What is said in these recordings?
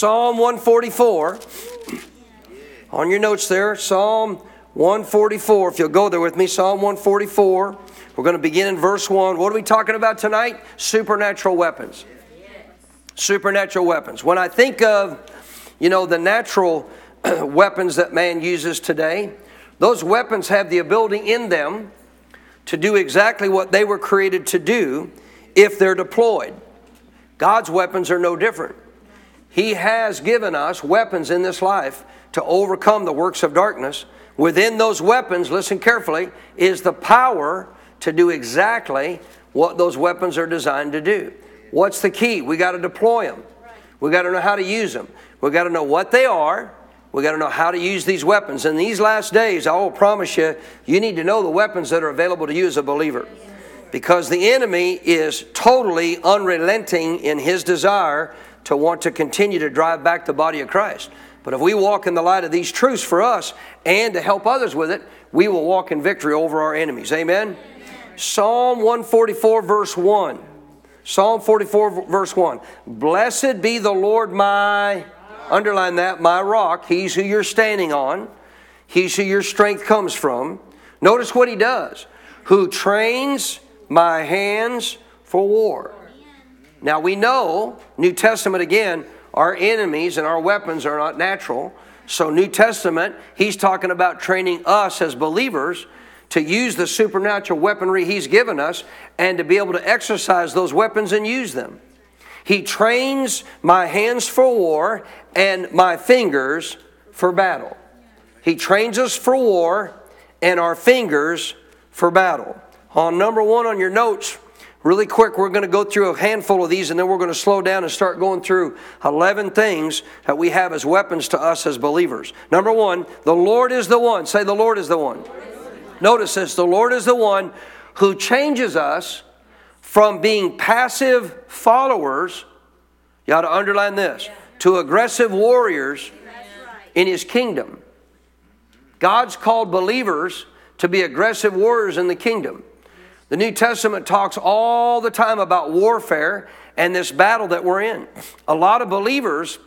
Psalm 144. On your notes there, Psalm 144. If you'll go there with me, Psalm 144. We're going to begin in verse 1. What are we talking about tonight? Supernatural weapons. Supernatural weapons. When I think of, you know, the natural weapons that man uses today, those weapons have the ability in them to do exactly what they were created to do if they're deployed. God's weapons are no different. He has given us weapons in this life to overcome the works of darkness. Within those weapons, listen carefully, is the power to do exactly what those weapons are designed to do. What's the key? We got to deploy them. We got to know how to use them. We got to know what they are. We got to know how to use these weapons. In these last days, I will promise you, you need to know the weapons that are available to you as a believer. Because the enemy is totally unrelenting in his desire to want to continue to drive back the body of Christ. But if we walk in the light of these truths for us and to help others with it, we will walk in victory over our enemies. Amen? Amen. Psalm 144, verse 1. Psalm 44, verse 1. Blessed be the Lord my, underline that, my rock. He's who you're standing on, He's who your strength comes from. Notice what He does. Who trains my hands for war. Now we know, New Testament again, our enemies and our weapons are not natural. So, New Testament, he's talking about training us as believers to use the supernatural weaponry he's given us and to be able to exercise those weapons and use them. He trains my hands for war and my fingers for battle. He trains us for war and our fingers for battle. On number one on your notes, Really quick, we're going to go through a handful of these and then we're going to slow down and start going through 11 things that we have as weapons to us as believers. Number one, the Lord is the one. Say, the Lord is the one. Notice this the Lord is the one who changes us from being passive followers, you ought to underline this, to aggressive warriors in his kingdom. God's called believers to be aggressive warriors in the kingdom. The New Testament talks all the time about warfare and this battle that we're in. A lot of believers,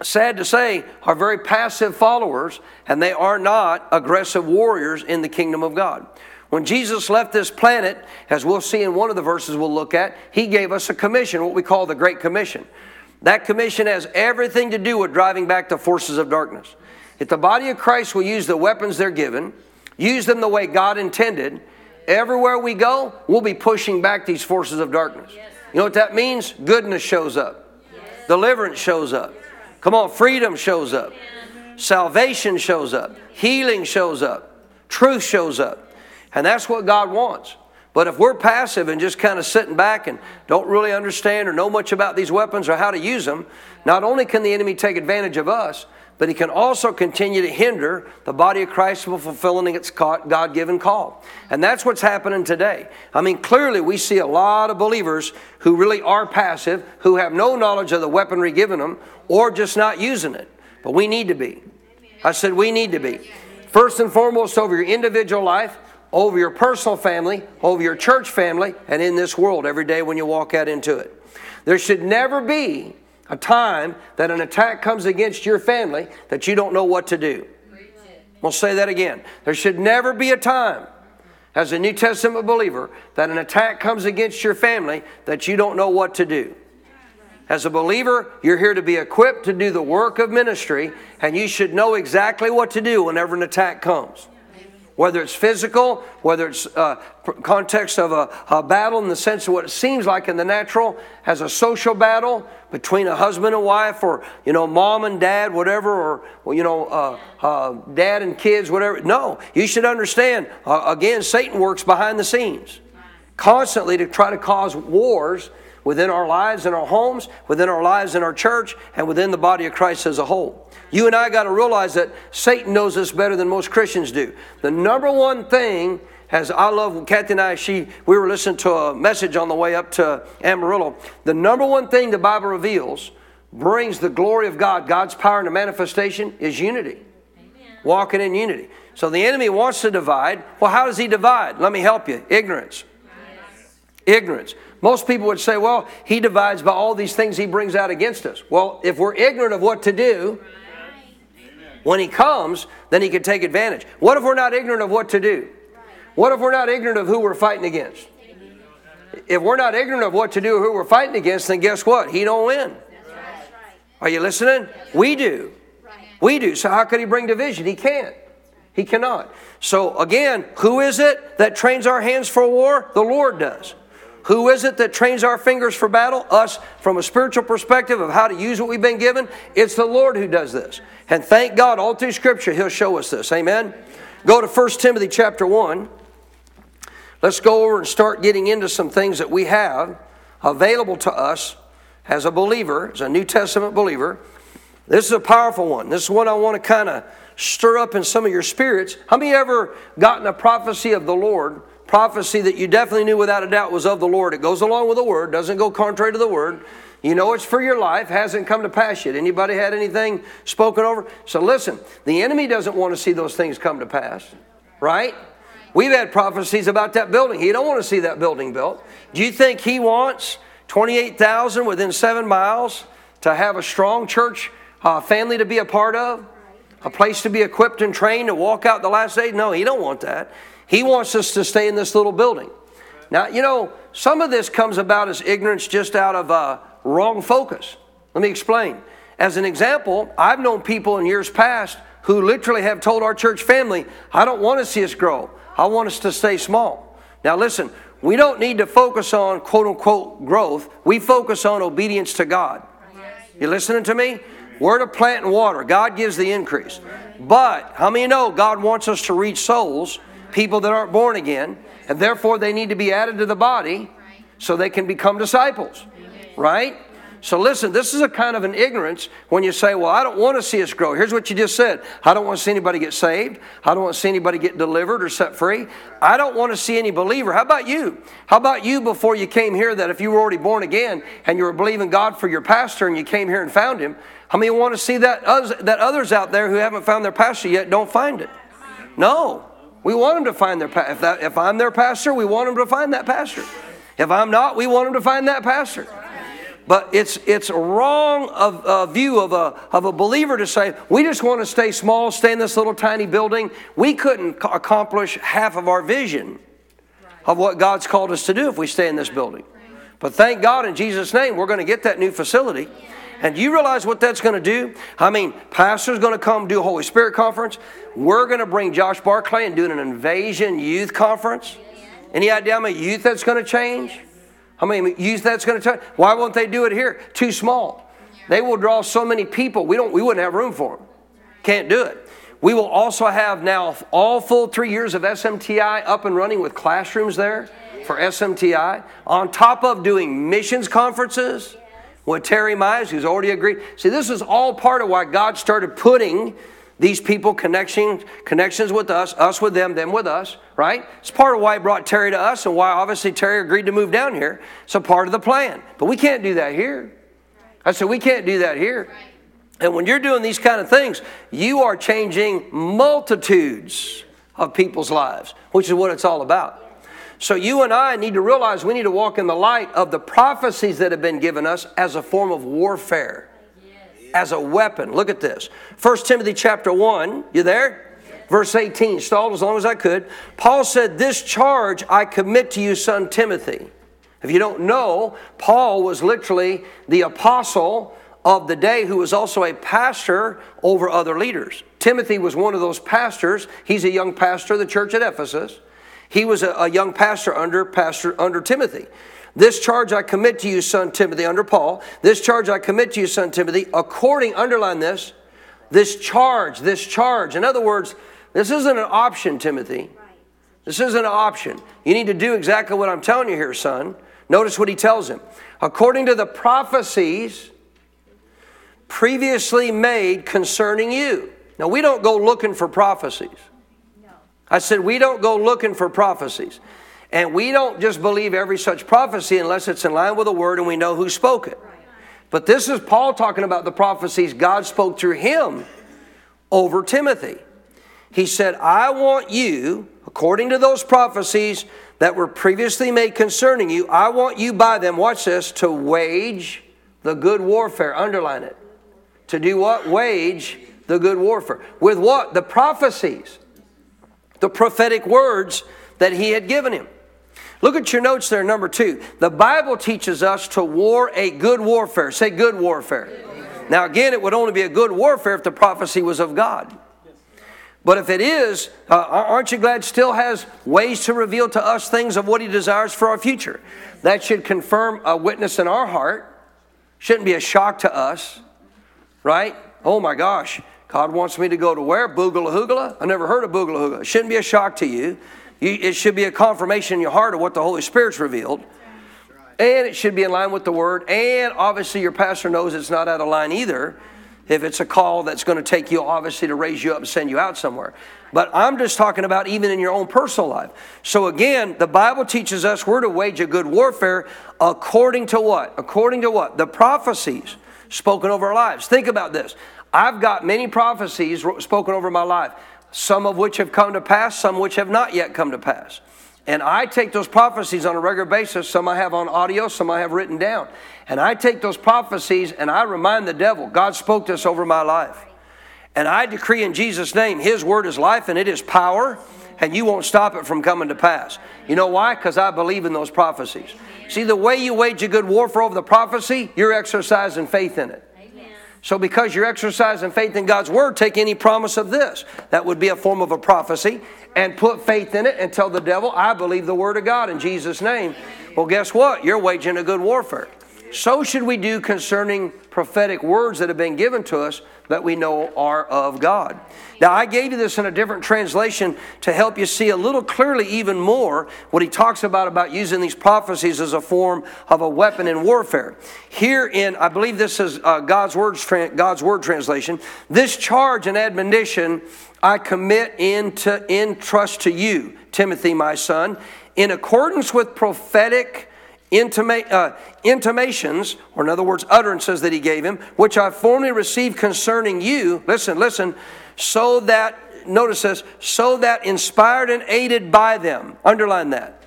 sad to say, are very passive followers and they are not aggressive warriors in the kingdom of God. When Jesus left this planet, as we'll see in one of the verses we'll look at, he gave us a commission, what we call the Great Commission. That commission has everything to do with driving back the forces of darkness. If the body of Christ will use the weapons they're given, use them the way God intended, Everywhere we go, we'll be pushing back these forces of darkness. You know what that means? Goodness shows up, deliverance shows up. Come on, freedom shows up, salvation shows up, healing shows up, truth shows up. And that's what God wants. But if we're passive and just kind of sitting back and don't really understand or know much about these weapons or how to use them, not only can the enemy take advantage of us, but he can also continue to hinder the body of Christ from fulfilling its God given call. And that's what's happening today. I mean, clearly we see a lot of believers who really are passive, who have no knowledge of the weaponry given them, or just not using it. But we need to be. I said, we need to be. First and foremost, over your individual life, over your personal family, over your church family, and in this world every day when you walk out into it. There should never be a time that an attack comes against your family that you don't know what to do. We'll say that again. There should never be a time as a New Testament believer that an attack comes against your family that you don't know what to do. As a believer, you're here to be equipped to do the work of ministry, and you should know exactly what to do whenever an attack comes whether it's physical, whether it's uh, context of a, a, battle in the sense of what it seems like in the natural, as a social battle between a husband and wife, or you know, mom and dad, whatever, or you know, uh, uh, dad and kids, whatever. No, you should understand. Uh, again, Satan works behind the scenes. constantly to try to cause wars within our lives and our homes, within our lives in our church, and within the body of Christ as a whole. You and I got to realize that Satan knows this better than most Christians do. The number one thing as I love Kathy and I, she we were listening to a message on the way up to Amarillo. The number one thing the Bible reveals brings the glory of God, God's power into manifestation, is unity. Amen. Walking in unity. So the enemy wants to divide. Well, how does he divide? Let me help you. Ignorance. Yes. Ignorance. Most people would say, well, he divides by all these things he brings out against us. Well, if we're ignorant of what to do, when he comes, then he can take advantage. What if we're not ignorant of what to do? What if we're not ignorant of who we're fighting against? If we're not ignorant of what to do, who we're fighting against, then guess what? He don't win. Are you listening? We do. We do. So how could he bring division? He can't. He cannot. So again, who is it that trains our hands for war? The Lord does. Who is it that trains our fingers for battle? Us, from a spiritual perspective of how to use what we've been given. It's the Lord who does this. And thank God, all through Scripture, He'll show us this. Amen. Go to 1 Timothy chapter 1. Let's go over and start getting into some things that we have available to us as a believer, as a New Testament believer. This is a powerful one. This is one I want to kind of stir up in some of your spirits. How many ever gotten a prophecy of the Lord? Prophecy that you definitely knew without a doubt was of the Lord. It goes along with the word, doesn't go contrary to the word. You know it's for your life, hasn't come to pass yet. Anybody had anything spoken over? So listen, the enemy doesn't want to see those things come to pass, right? We've had prophecies about that building. He don't want to see that building built. Do you think he wants 28,000 within seven miles to have a strong church uh, family to be a part of? A place to be equipped and trained to walk out the last days? No, he don't want that. He wants us to stay in this little building. Now, you know, some of this comes about as ignorance just out of uh, wrong focus. Let me explain. As an example, I've known people in years past who literally have told our church family, I don't want to see us grow. I want us to stay small. Now, listen, we don't need to focus on quote unquote growth. We focus on obedience to God. You listening to me? We're to plant and water. God gives the increase. But how many know God wants us to reach souls, people that aren't born again, and therefore they need to be added to the body so they can become disciples. Right? So listen, this is a kind of an ignorance when you say, Well, I don't want to see us grow. Here's what you just said I don't want to see anybody get saved. I don't want to see anybody get delivered or set free. I don't want to see any believer. How about you? How about you before you came here that if you were already born again and you were believing God for your pastor and you came here and found him, how many want to see that, that others out there who haven't found their pastor yet don't find it? No. We want them to find their pastor. If, if I'm their pastor, we want them to find that pastor. If I'm not, we want them to find that pastor. But it's, it's a wrong of, uh, view of a, of a believer to say, we just want to stay small, stay in this little tiny building. We couldn't accomplish half of our vision of what God's called us to do if we stay in this building. But thank God in Jesus' name, we're going to get that new facility. And you realize what that's going to do? I mean, pastor's going to come do a Holy Spirit conference. We're going to bring Josh Barclay and do an invasion youth conference. Any idea how many youth that's going to change? How mean, youth that's going to touch? Why won't they do it here? Too small. They will draw so many people. We don't. We wouldn't have room for them. Can't do it. We will also have now all full three years of SMTI up and running with classrooms there for SMTI, on top of doing missions conferences with Terry Mize, who's already agreed. See, this is all part of why God started putting these people connection, connections with us, us with them, them with us, right? It's part of why he brought Terry to us and why obviously Terry agreed to move down here. It's a part of the plan. But we can't do that here. I said, we can't do that here. And when you're doing these kind of things, you are changing multitudes of people's lives, which is what it's all about. So you and I need to realize we need to walk in the light of the prophecies that have been given us as a form of warfare as a weapon. Look at this. 1 Timothy chapter 1, you there? Verse 18, stalled as long as I could. Paul said, This charge I commit to you, son Timothy. If you don't know, Paul was literally the apostle of the day who was also a pastor over other leaders. Timothy was one of those pastors. He's a young pastor of the church at Ephesus. He was a, a young pastor under pastor under Timothy. This charge I commit to you, son Timothy, under Paul. This charge I commit to you, son Timothy, according, underline this, this charge, this charge. In other words, this isn't an option, Timothy. This isn't an option. You need to do exactly what I'm telling you here, son. Notice what he tells him. According to the prophecies previously made concerning you. Now, we don't go looking for prophecies. I said, we don't go looking for prophecies. And we don't just believe every such prophecy unless it's in line with the word and we know who spoke it. But this is Paul talking about the prophecies God spoke through him over Timothy. He said, I want you, according to those prophecies that were previously made concerning you, I want you by them, watch this, to wage the good warfare. Underline it. To do what? Wage the good warfare. With what? The prophecies, the prophetic words that he had given him. Look at your notes there, number two. The Bible teaches us to war a good warfare. Say good warfare. Now, again, it would only be a good warfare if the prophecy was of God. But if it is, uh, aren't you glad still has ways to reveal to us things of what he desires for our future? That should confirm a witness in our heart. Shouldn't be a shock to us, right? Oh my gosh, God wants me to go to where? Boogala Hoogala? I never heard of Boogala Hoogala. It shouldn't be a shock to you. It should be a confirmation in your heart of what the Holy Spirit's revealed. And it should be in line with the Word. And obviously, your pastor knows it's not out of line either if it's a call that's going to take you, obviously, to raise you up and send you out somewhere. But I'm just talking about even in your own personal life. So again, the Bible teaches us we're to wage a good warfare according to what? According to what? The prophecies spoken over our lives. Think about this. I've got many prophecies spoken over my life, some of which have come to pass, some which have not yet come to pass. And I take those prophecies on a regular basis. Some I have on audio, some I have written down. And I take those prophecies and I remind the devil, God spoke this over my life. And I decree in Jesus' name, His word is life and it is power, and you won't stop it from coming to pass. You know why? Because I believe in those prophecies. See, the way you wage a good warfare over the prophecy, you're exercising faith in it. So, because you're exercising faith in God's word, take any promise of this. That would be a form of a prophecy, and put faith in it and tell the devil, I believe the word of God in Jesus' name. Well, guess what? You're waging a good warfare. So should we do concerning prophetic words that have been given to us that we know are of God. Now, I gave you this in a different translation to help you see a little clearly even more what he talks about about using these prophecies as a form of a weapon in warfare. Here in, I believe this is uh, God's, words, God's Word translation, this charge and admonition I commit into in trust to you, Timothy, my son, in accordance with prophetic intima- uh, intimations, or in other words, utterances that he gave him, which I formerly received concerning you. Listen, listen, so that, notice this, so that inspired and aided by them, underline that,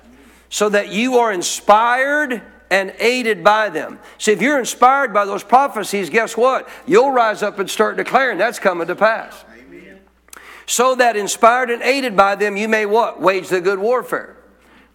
so that you are inspired and aided by them. See, if you're inspired by those prophecies, guess what? You'll rise up and start declaring that's coming to pass. Amen. So that inspired and aided by them, you may what? Wage the good warfare.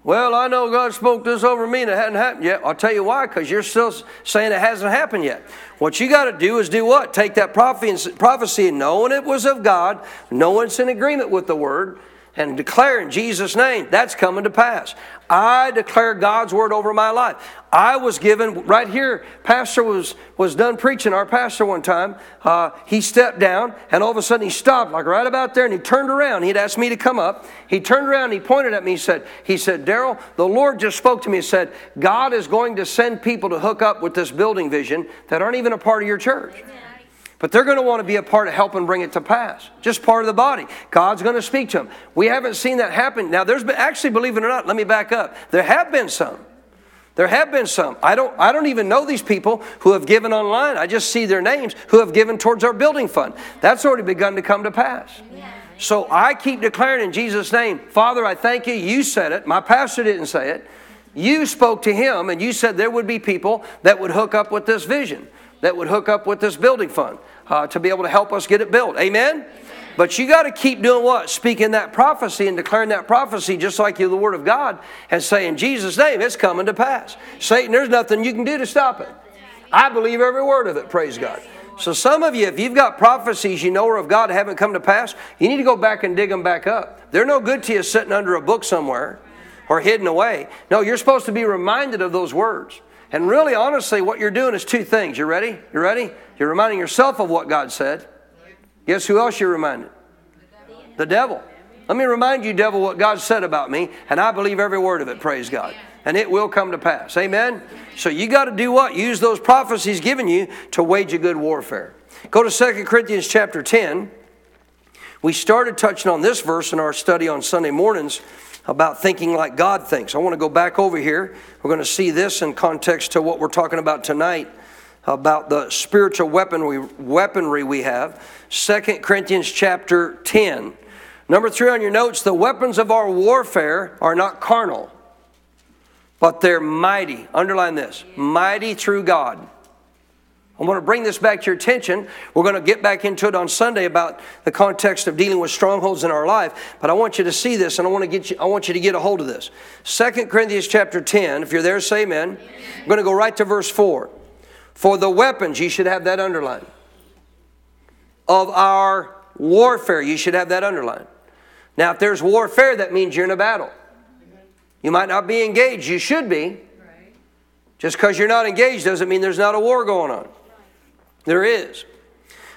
Well, I know God spoke this over me and it hadn't happened yet. I'll tell you why, because you're still saying it hasn't happened yet. What you got to do is do what? Take that prophecy, and knowing it was of God, knowing it's in agreement with the word, and declare in Jesus' name that's coming to pass. I declare God's word over my life. I was given right here. Pastor was was done preaching. Our pastor one time, uh, he stepped down, and all of a sudden he stopped, like right about there, and he turned around. He'd asked me to come up. He turned around, and he pointed at me. He said, "He said, Daryl, the Lord just spoke to me. and said, God is going to send people to hook up with this building vision that aren't even a part of your church." Amen. But they're going to want to be a part of helping bring it to pass. Just part of the body. God's going to speak to them. We haven't seen that happen. Now, there's been, actually, believe it or not, let me back up. There have been some. There have been some. I don't, I don't even know these people who have given online. I just see their names who have given towards our building fund. That's already begun to come to pass. So I keep declaring in Jesus' name, Father, I thank you. You said it. My pastor didn't say it. You spoke to him and you said there would be people that would hook up with this vision, that would hook up with this building fund uh, to be able to help us get it built. Amen? But you got to keep doing what? Speaking that prophecy and declaring that prophecy just like you the Word of God and saying, in Jesus' name, it's coming to pass. Satan, there's nothing you can do to stop it. I believe every word of it, praise God. So some of you, if you've got prophecies you know are of God haven't come to pass, you need to go back and dig them back up. They're no good to you sitting under a book somewhere or hidden away. No, you're supposed to be reminded of those words. And really, honestly, what you're doing is two things. You ready? You ready? You're reminding yourself of what God said. Guess who else you're reminding? The devil. Let me remind you, devil, what God said about me, and I believe every word of it, praise God. And it will come to pass. Amen? So you got to do what? Use those prophecies given you to wage a good warfare. Go to 2 Corinthians chapter 10. We started touching on this verse in our study on Sunday mornings about thinking like God thinks. I want to go back over here. We're going to see this in context to what we're talking about tonight about the spiritual weaponry, weaponry we have. 2 Corinthians chapter 10. Number three on your notes the weapons of our warfare are not carnal, but they're mighty. Underline this mighty through God. I want to bring this back to your attention. We're going to get back into it on Sunday about the context of dealing with strongholds in our life, but I want you to see this and I want to get you I want you to get a hold of this. 2 Corinthians chapter 10, if you're there say amen. amen. I'm going to go right to verse 4. For the weapons, you should have that underlined. Of our warfare, you should have that underlined. Now, if there's warfare, that means you're in a battle. You might not be engaged, you should be. Just because you're not engaged doesn't mean there's not a war going on. There is.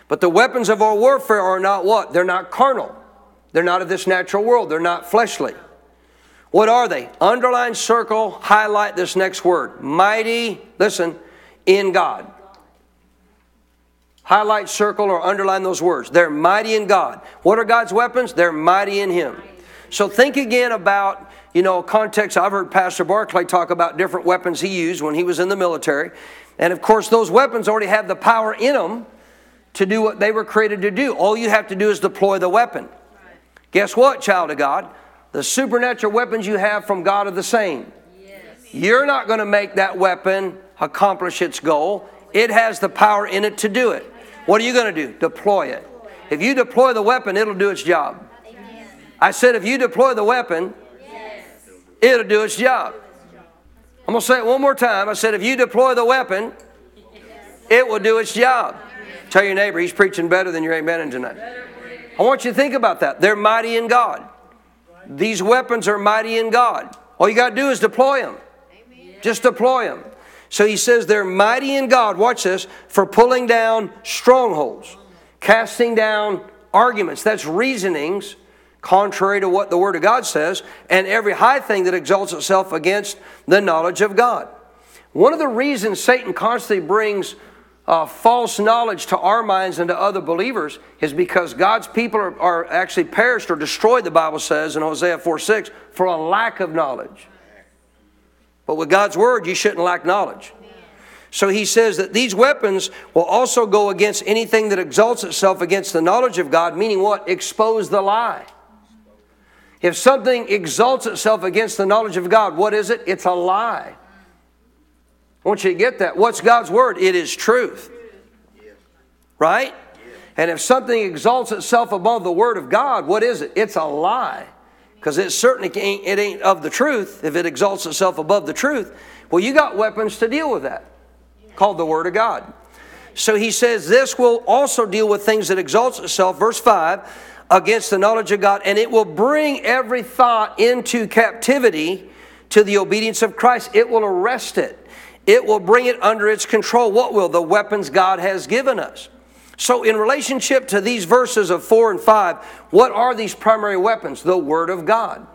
But the weapons of our warfare are not what? They're not carnal. They're not of this natural world. They're not fleshly. What are they? Underline, circle, highlight this next word. Mighty, listen, in God. Highlight, circle, or underline those words. They're mighty in God. What are God's weapons? They're mighty in Him. So think again about, you know, context. I've heard Pastor Barclay talk about different weapons he used when he was in the military. And of course, those weapons already have the power in them to do what they were created to do. All you have to do is deploy the weapon. Guess what, child of God? The supernatural weapons you have from God are the same. Yes. You're not going to make that weapon accomplish its goal. It has the power in it to do it. What are you going to do? Deploy it. If you deploy the weapon, it'll do its job. I said, if you deploy the weapon, it'll do its job. I'm going to say it one more time. I said, if you deploy the weapon, it will do its job. Tell your neighbor, he's preaching better than your amen tonight. I want you to think about that. They're mighty in God. These weapons are mighty in God. All you got to do is deploy them. Just deploy them. So he says they're mighty in God, watch this, for pulling down strongholds, casting down arguments. That's reasonings contrary to what the Word of God says, and every high thing that exalts itself against the knowledge of God. One of the reasons Satan constantly brings uh, false knowledge to our minds and to other believers is because God's people are, are actually perished or destroyed, the Bible says in Hosea 4 6, for a lack of knowledge. But with God's word, you shouldn't lack knowledge. So he says that these weapons will also go against anything that exalts itself against the knowledge of God, meaning what? Expose the lie. If something exalts itself against the knowledge of God, what is it? It's a lie. I want you to get that. What's God's word? It is truth. Right? And if something exalts itself above the word of God, what is it? It's a lie because it certainly ain't, it ain't of the truth if it exalts itself above the truth. Well, you got weapons to deal with that, called the Word of God. So he says this will also deal with things that exalts itself, verse 5, against the knowledge of God, and it will bring every thought into captivity to the obedience of Christ. It will arrest it. It will bring it under its control. What will? The weapons God has given us. So, in relationship to these verses of 4 and 5, what are these primary weapons? The Word of God.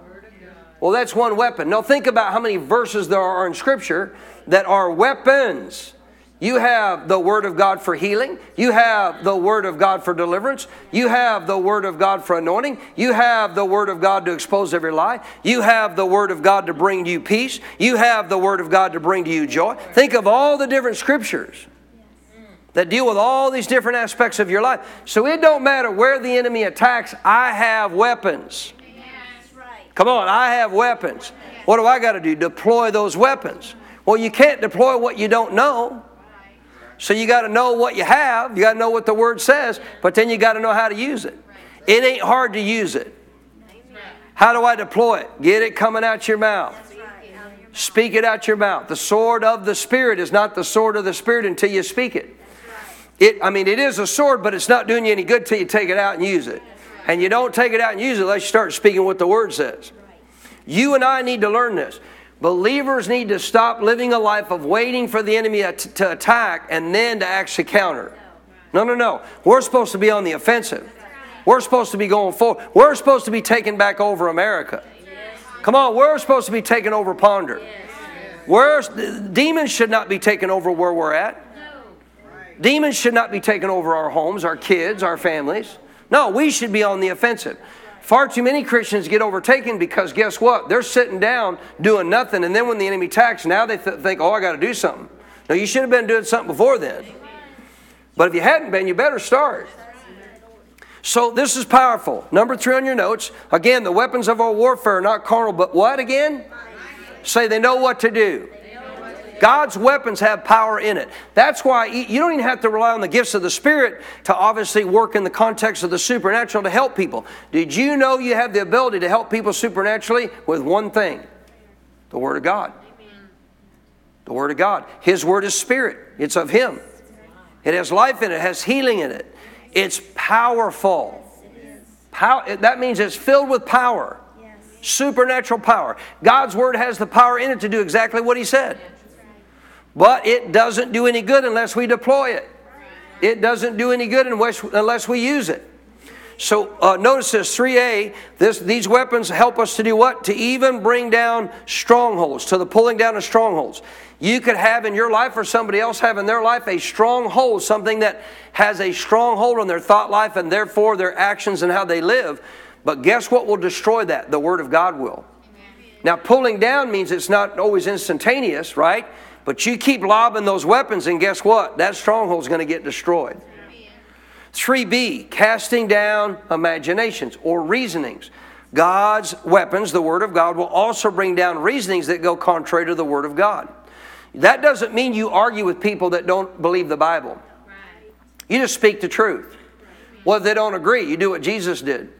Well, that's one weapon. Now, think about how many verses there are in Scripture that are weapons. You have the Word of God for healing. You have the Word of God for deliverance. You have the Word of God for anointing. You have the Word of God to expose every lie. You have the Word of God to bring you peace. You have the Word of God to bring to you joy. Think of all the different Scriptures that deal with all these different aspects of your life. So it don't matter where the enemy attacks, I have weapons. Come on, I have weapons. What do I got to do? Deploy those weapons. Well, you can't deploy what you don't know. So you got to know what you have, you got to know what the word says, but then you got to know how to use it. It ain't hard to use it. How do I deploy it? Get it coming out your mouth. Speak it out your mouth. The sword of the Spirit is not the sword of the Spirit until you speak it. It, I mean, it is a sword, but it's not doing you any good till you take it out and use it. And you don't take it out and use it unless you start speaking what the Word says. You and I need to learn this. Believers need to stop living a life of waiting for the enemy to attack and then to actually counter. No, no, no. We're supposed to be on the offensive. We're supposed to be going forward. We're supposed to be taking back over America. Come on, we're supposed to be taking over Ponder. We're, demons should not be taking over where we're at. Demons should not be taking over our homes, our kids, our families. No, we should be on the offensive. Far too many Christians get overtaken because guess what? They're sitting down doing nothing, and then when the enemy attacks, now they th- think, oh, I got to do something. No, you should have been doing something before then. But if you hadn't been, you better start. So this is powerful. Number three on your notes. Again, the weapons of our warfare are not carnal, but what again? Say they know what to do. God's weapons have power in it. That's why you don't even have to rely on the gifts of the Spirit to obviously work in the context of the supernatural to help people. Did you know you have the ability to help people supernaturally with one thing? The Word of God. The Word of God. His Word is Spirit, it's of Him. It has life in it, it has healing in it. It's powerful. Pow- that means it's filled with power. Supernatural power. God's Word has the power in it to do exactly what He said. But it doesn't do any good unless we deploy it. It doesn't do any good unless we use it. So uh, notice this 3a. This, these weapons help us to do what? To even bring down strongholds, to the pulling down of strongholds. You could have in your life or somebody else have in their life a stronghold, something that has a stronghold on their thought life and therefore their actions and how they live. But guess what will destroy that? The Word of God will. Now, pulling down means it's not always instantaneous, right? But you keep lobbing those weapons, and guess what? That stronghold's going to get destroyed. 3b, casting down imaginations or reasonings. God's weapons, the Word of God, will also bring down reasonings that go contrary to the Word of God. That doesn't mean you argue with people that don't believe the Bible. You just speak the truth. Well, if they don't agree, you do what Jesus did.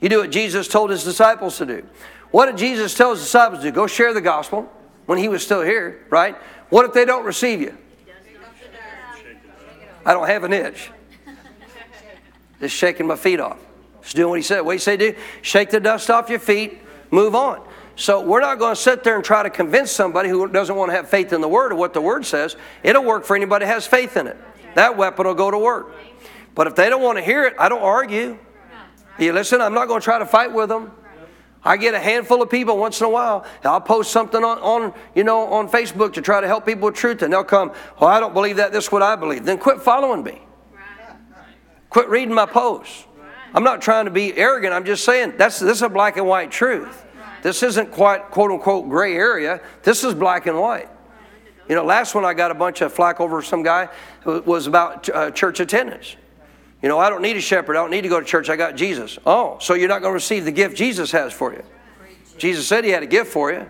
You do what Jesus told his disciples to do. What did Jesus tell his disciples to do? Go share the gospel when he was still here, right? What if they don't receive you? I don't have an itch. Just shaking my feet off. Just doing what he said. What he said do? Shake the dust off your feet, move on. So we're not going to sit there and try to convince somebody who doesn't want to have faith in the Word or what the Word says. It'll work for anybody has faith in it. That weapon will go to work. But if they don't want to hear it, I don't argue. You listen, I'm not going to try to fight with them. I get a handful of people once in a while. I'll post something on, on, you know on Facebook to try to help people with truth, and they'll come. Oh, I don't believe that. This is what I believe. Then quit following me. Quit reading my posts. I'm not trying to be arrogant. I'm just saying that's this is a black and white truth. This isn't quite quote unquote gray area. This is black and white. You know, last one I got a bunch of flack over some guy was about uh, church attendance. You know, I don't need a shepherd. I don't need to go to church. I got Jesus. Oh, so you're not going to receive the gift Jesus has for you. Jesus said he had a gift for you.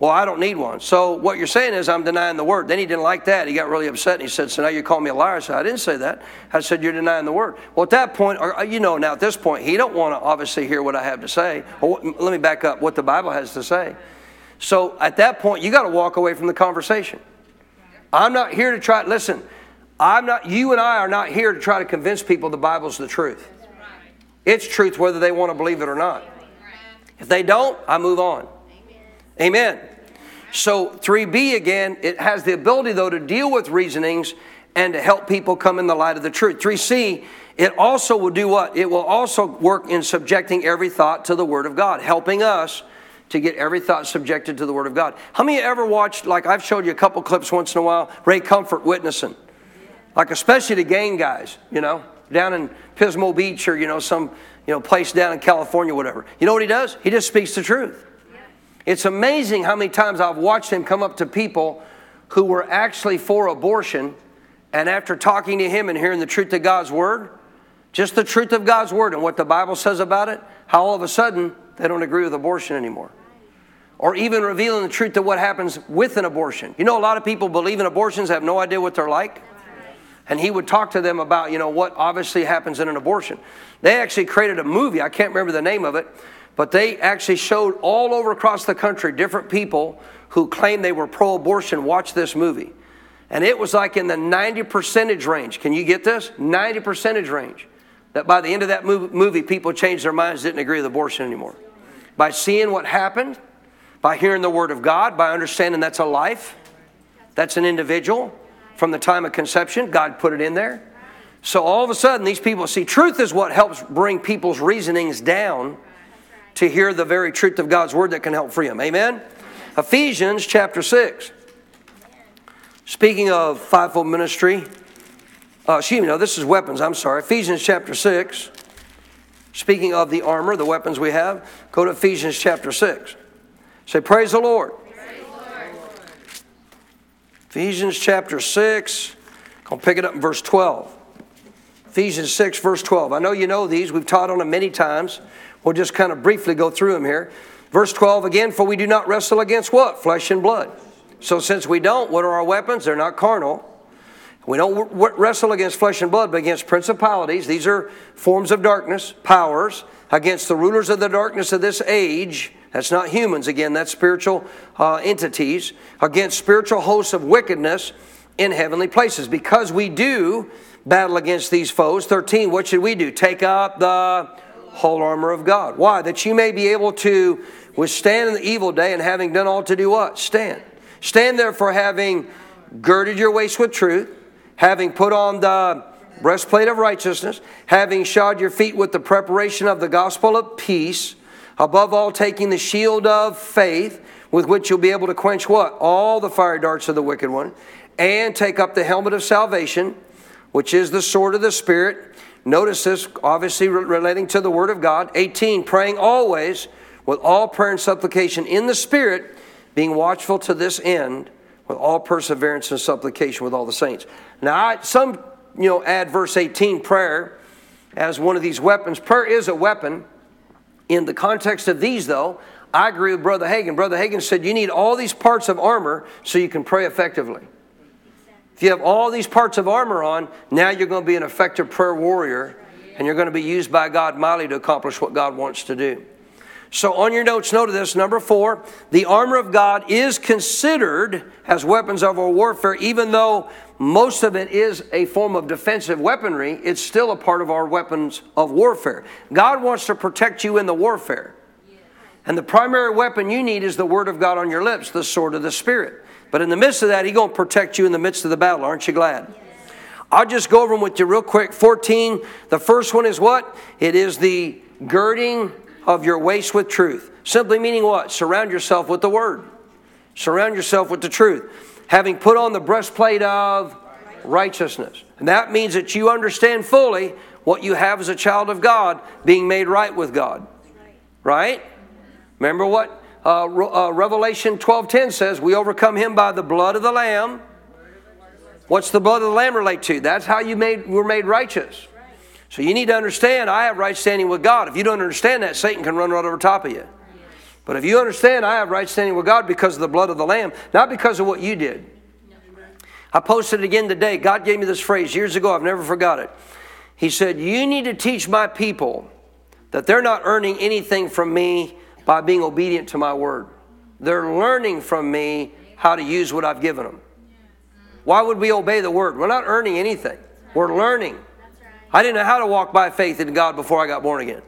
Well, I don't need one. So what you're saying is I'm denying the word. Then he didn't like that. He got really upset and he said, So now you call me a liar. I said, I didn't say that. I said, You're denying the word. Well, at that point, or uh, you know, now at this point, he don't want to obviously hear what I have to say. Let me back up what the Bible has to say. So at that point, you got to walk away from the conversation. I'm not here to try, listen, I'm not, you and I are not here to try to convince people the Bible's the truth. It's truth whether they want to believe it or not. If they don't, I move on. Amen. So 3b again, it has the ability though to deal with reasonings and to help people come in the light of the truth. 3c, it also will do what? It will also work in subjecting every thought to the Word of God, helping us to get every thought subjected to the Word of God. How many ever watched, like I've showed you a couple clips once in a while, Ray Comfort witnessing? Like especially the gang guys, you know, down in Pismo Beach or, you know, some, you know, place down in California, whatever. You know what he does? He just speaks the truth. It's amazing how many times I've watched him come up to people who were actually for abortion, and after talking to him and hearing the truth of God's word, just the truth of God's word and what the Bible says about it, how all of a sudden they don't agree with abortion anymore. Or even revealing the truth of what happens with an abortion. You know, a lot of people believe in abortions, have no idea what they're like and he would talk to them about, you know, what obviously happens in an abortion. They actually created a movie, I can't remember the name of it, but they actually showed all over across the country different people who claimed they were pro abortion watch this movie. And it was like in the 90 percentage range. Can you get this? 90 percentage range. That by the end of that movie, people changed their minds, didn't agree with abortion anymore. By seeing what happened, by hearing the Word of God, by understanding that's a life, that's an individual, from the time of conception. God put it in there. So all of a sudden, these people see truth is what helps bring people's reasonings down to hear the very truth of God's word that can help free them. Amen? Ephesians chapter 6. Speaking of fivefold ministry, uh, excuse me, no, this is weapons. I'm sorry. Ephesians chapter 6. Speaking of the armor, the weapons we have, go to Ephesians chapter 6. Say, Praise the Lord. Ephesians chapter 6. I'll pick it up in verse 12. Ephesians 6, verse 12. I know you know these. We've taught on them many times. We'll just kind of briefly go through them here. Verse 12 again, for we do not wrestle against what? Flesh and blood. So since we don't, what are our weapons? They're not carnal. We don't wrestle against flesh and blood, but against principalities. These are forms of darkness, powers, against the rulers of the darkness of this age. That's not humans, again, that's spiritual uh, entities. Against spiritual hosts of wickedness in heavenly places. Because we do battle against these foes. 13, what should we do? Take up the whole armor of God. Why? That you may be able to withstand in the evil day and having done all to do what? Stand. Stand therefore having girded your waist with truth, having put on the breastplate of righteousness, having shod your feet with the preparation of the gospel of peace, above all taking the shield of faith, with which you'll be able to quench what? All the fire darts of the wicked one, and take up the helmet of salvation, which is the sword of the Spirit. Notice this, obviously relating to the Word of God. 18, praying always with all prayer and supplication in the Spirit, being watchful to this end with all perseverance and supplication with all the saints. Now, I, some you know add verse 18, prayer, as one of these weapons. Prayer is a weapon. In the context of these, though, I agree with Brother Hagin. Brother Hagin said you need all these parts of armor so you can pray effectively. If you have all these parts of armor on, now you're going to be an effective prayer warrior and you're going to be used by God mightily to accomplish what God wants to do. So, on your notes, note this number four, the armor of God is considered as weapons of our warfare, even though most of it is a form of defensive weaponry, it's still a part of our weapons of warfare. God wants to protect you in the warfare. And the primary weapon you need is the Word of God on your lips, the sword of the Spirit. But in the midst of that, He's going to protect you in the midst of the battle. Aren't you glad? I'll just go over them with you real quick. 14, the first one is what? It is the girding of your waist with truth. Simply meaning what? Surround yourself with the word. Surround yourself with the truth. Having put on the breastplate of righteousness. And that means that you understand fully what you have as a child of God, being made right with God. Right? Remember what uh, uh, Revelation 12:10 says, "We overcome him by the blood of the lamb." What's the blood of the lamb relate to? That's how you made were made righteous. So you need to understand I have right standing with God. If you don't understand that, Satan can run right over top of you. But if you understand I have right standing with God because of the blood of the Lamb, not because of what you did. I posted it again today. God gave me this phrase years ago. I've never forgot it. He said, You need to teach my people that they're not earning anything from me by being obedient to my word. They're learning from me how to use what I've given them. Why would we obey the word? We're not earning anything, we're learning. I didn't know how to walk by faith in God before I got born again.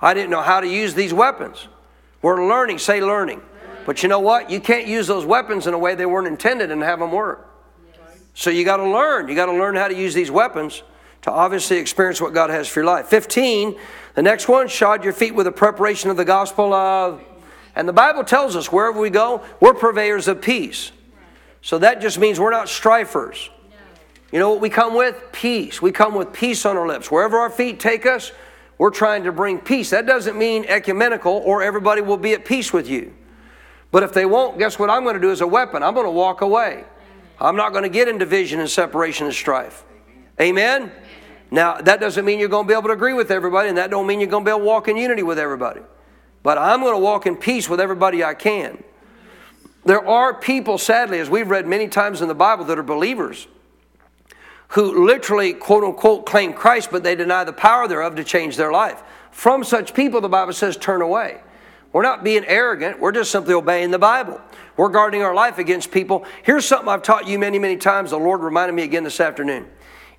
I didn't know how to use these weapons. We're learning, say learning. But you know what? You can't use those weapons in a way they weren't intended and have them work. So you got to learn. You got to learn how to use these weapons to obviously experience what God has for your life. 15, the next one, shod your feet with the preparation of the gospel of. And the Bible tells us wherever we go, we're purveyors of peace. So that just means we're not strifers. You know what we come with? Peace. We come with peace on our lips. Wherever our feet take us, we're trying to bring peace. That doesn't mean ecumenical or everybody will be at peace with you. But if they won't, guess what I'm going to do as a weapon? I'm going to walk away. I'm not going to get in division and separation and strife. Amen? Now, that doesn't mean you're going to be able to agree with everybody, and that don't mean you're going to be able to walk in unity with everybody. But I'm going to walk in peace with everybody I can. There are people, sadly, as we've read many times in the Bible, that are believers who literally, quote unquote, claim Christ, but they deny the power thereof to change their life. From such people, the Bible says, turn away. We're not being arrogant, we're just simply obeying the Bible. We're guarding our life against people. Here's something I've taught you many, many times. The Lord reminded me again this afternoon.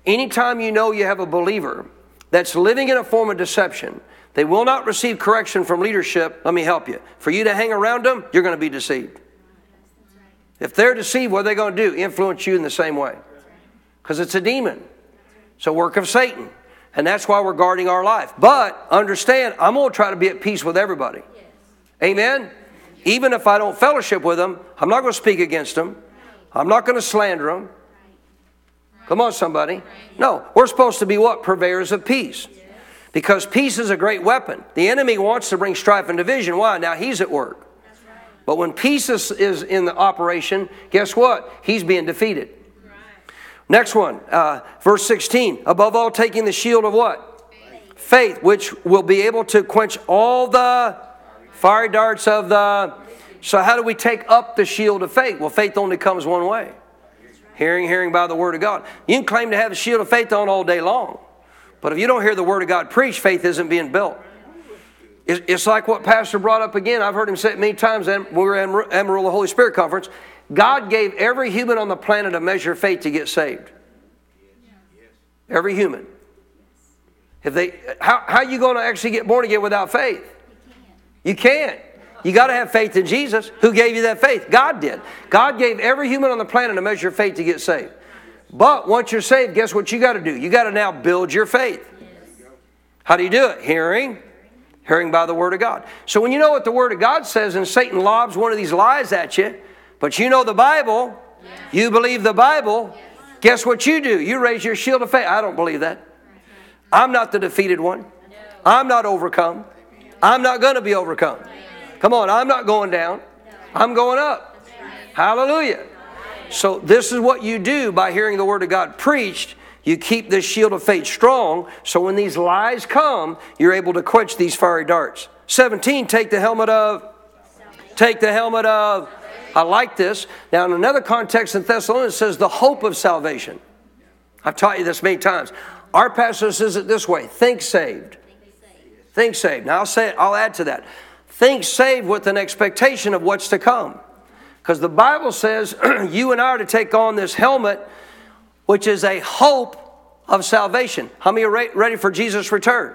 Anytime you know you have a believer that's living in a form of deception, they will not receive correction from leadership. Let me help you. For you to hang around them, you're going to be deceived. If they're deceived, what are they going to do? Influence you in the same way because it's a demon. It's a work of Satan. And that's why we're guarding our life. But understand, I'm going to try to be at peace with everybody. Amen? Even if I don't fellowship with them, I'm not going to speak against them. I'm not going to slander them. Come on, somebody. No, we're supposed to be what? Purveyors of peace. Because peace is a great weapon. The enemy wants to bring strife and division. Why? Now he's at work. But when peace is, is in the operation, guess what? He's being defeated. Next one, uh, verse 16. Above all, taking the shield of what? Faith. Faith, which will be able to quench all the fiery darts of the. So, how do we take up the shield of faith? Well, faith only comes one way hearing, hearing by the Word of God. You can claim to have the shield of faith on all day long, but if you don't hear the Word of God preached, faith isn't being built. It's like what Pastor brought up again. I've heard him say it many times when we were at Amarillo Holy Spirit Conference. God gave every human on the planet a measure of faith to get saved. Every human. If they, how, how are you going to actually get born again without faith? You can't. You got to have faith in Jesus. Who gave you that faith? God did. God gave every human on the planet a measure of faith to get saved. But once you're saved, guess what you got to do? You got to now build your faith. How do you do it? Hearing, hearing by the Word of God. So when you know what the Word of God says and Satan lobs one of these lies at you, but you know the Bible, you believe the Bible, guess what you do? You raise your shield of faith. I don't believe that. I'm not the defeated one. I'm not overcome. I'm not going to be overcome. Come on, I'm not going down. I'm going up. Hallelujah. So, this is what you do by hearing the Word of God preached. You keep this shield of faith strong, so when these lies come, you're able to quench these fiery darts. 17, take the helmet of. Take the helmet of. I like this. Now, in another context in Thessalonians, it says the hope of salvation. I've taught you this many times. Our pastor says it this way think saved. Think saved. Now, I'll say it, I'll add to that. Think saved with an expectation of what's to come. Because the Bible says you and I are to take on this helmet, which is a hope of salvation. How many are ready for Jesus' return?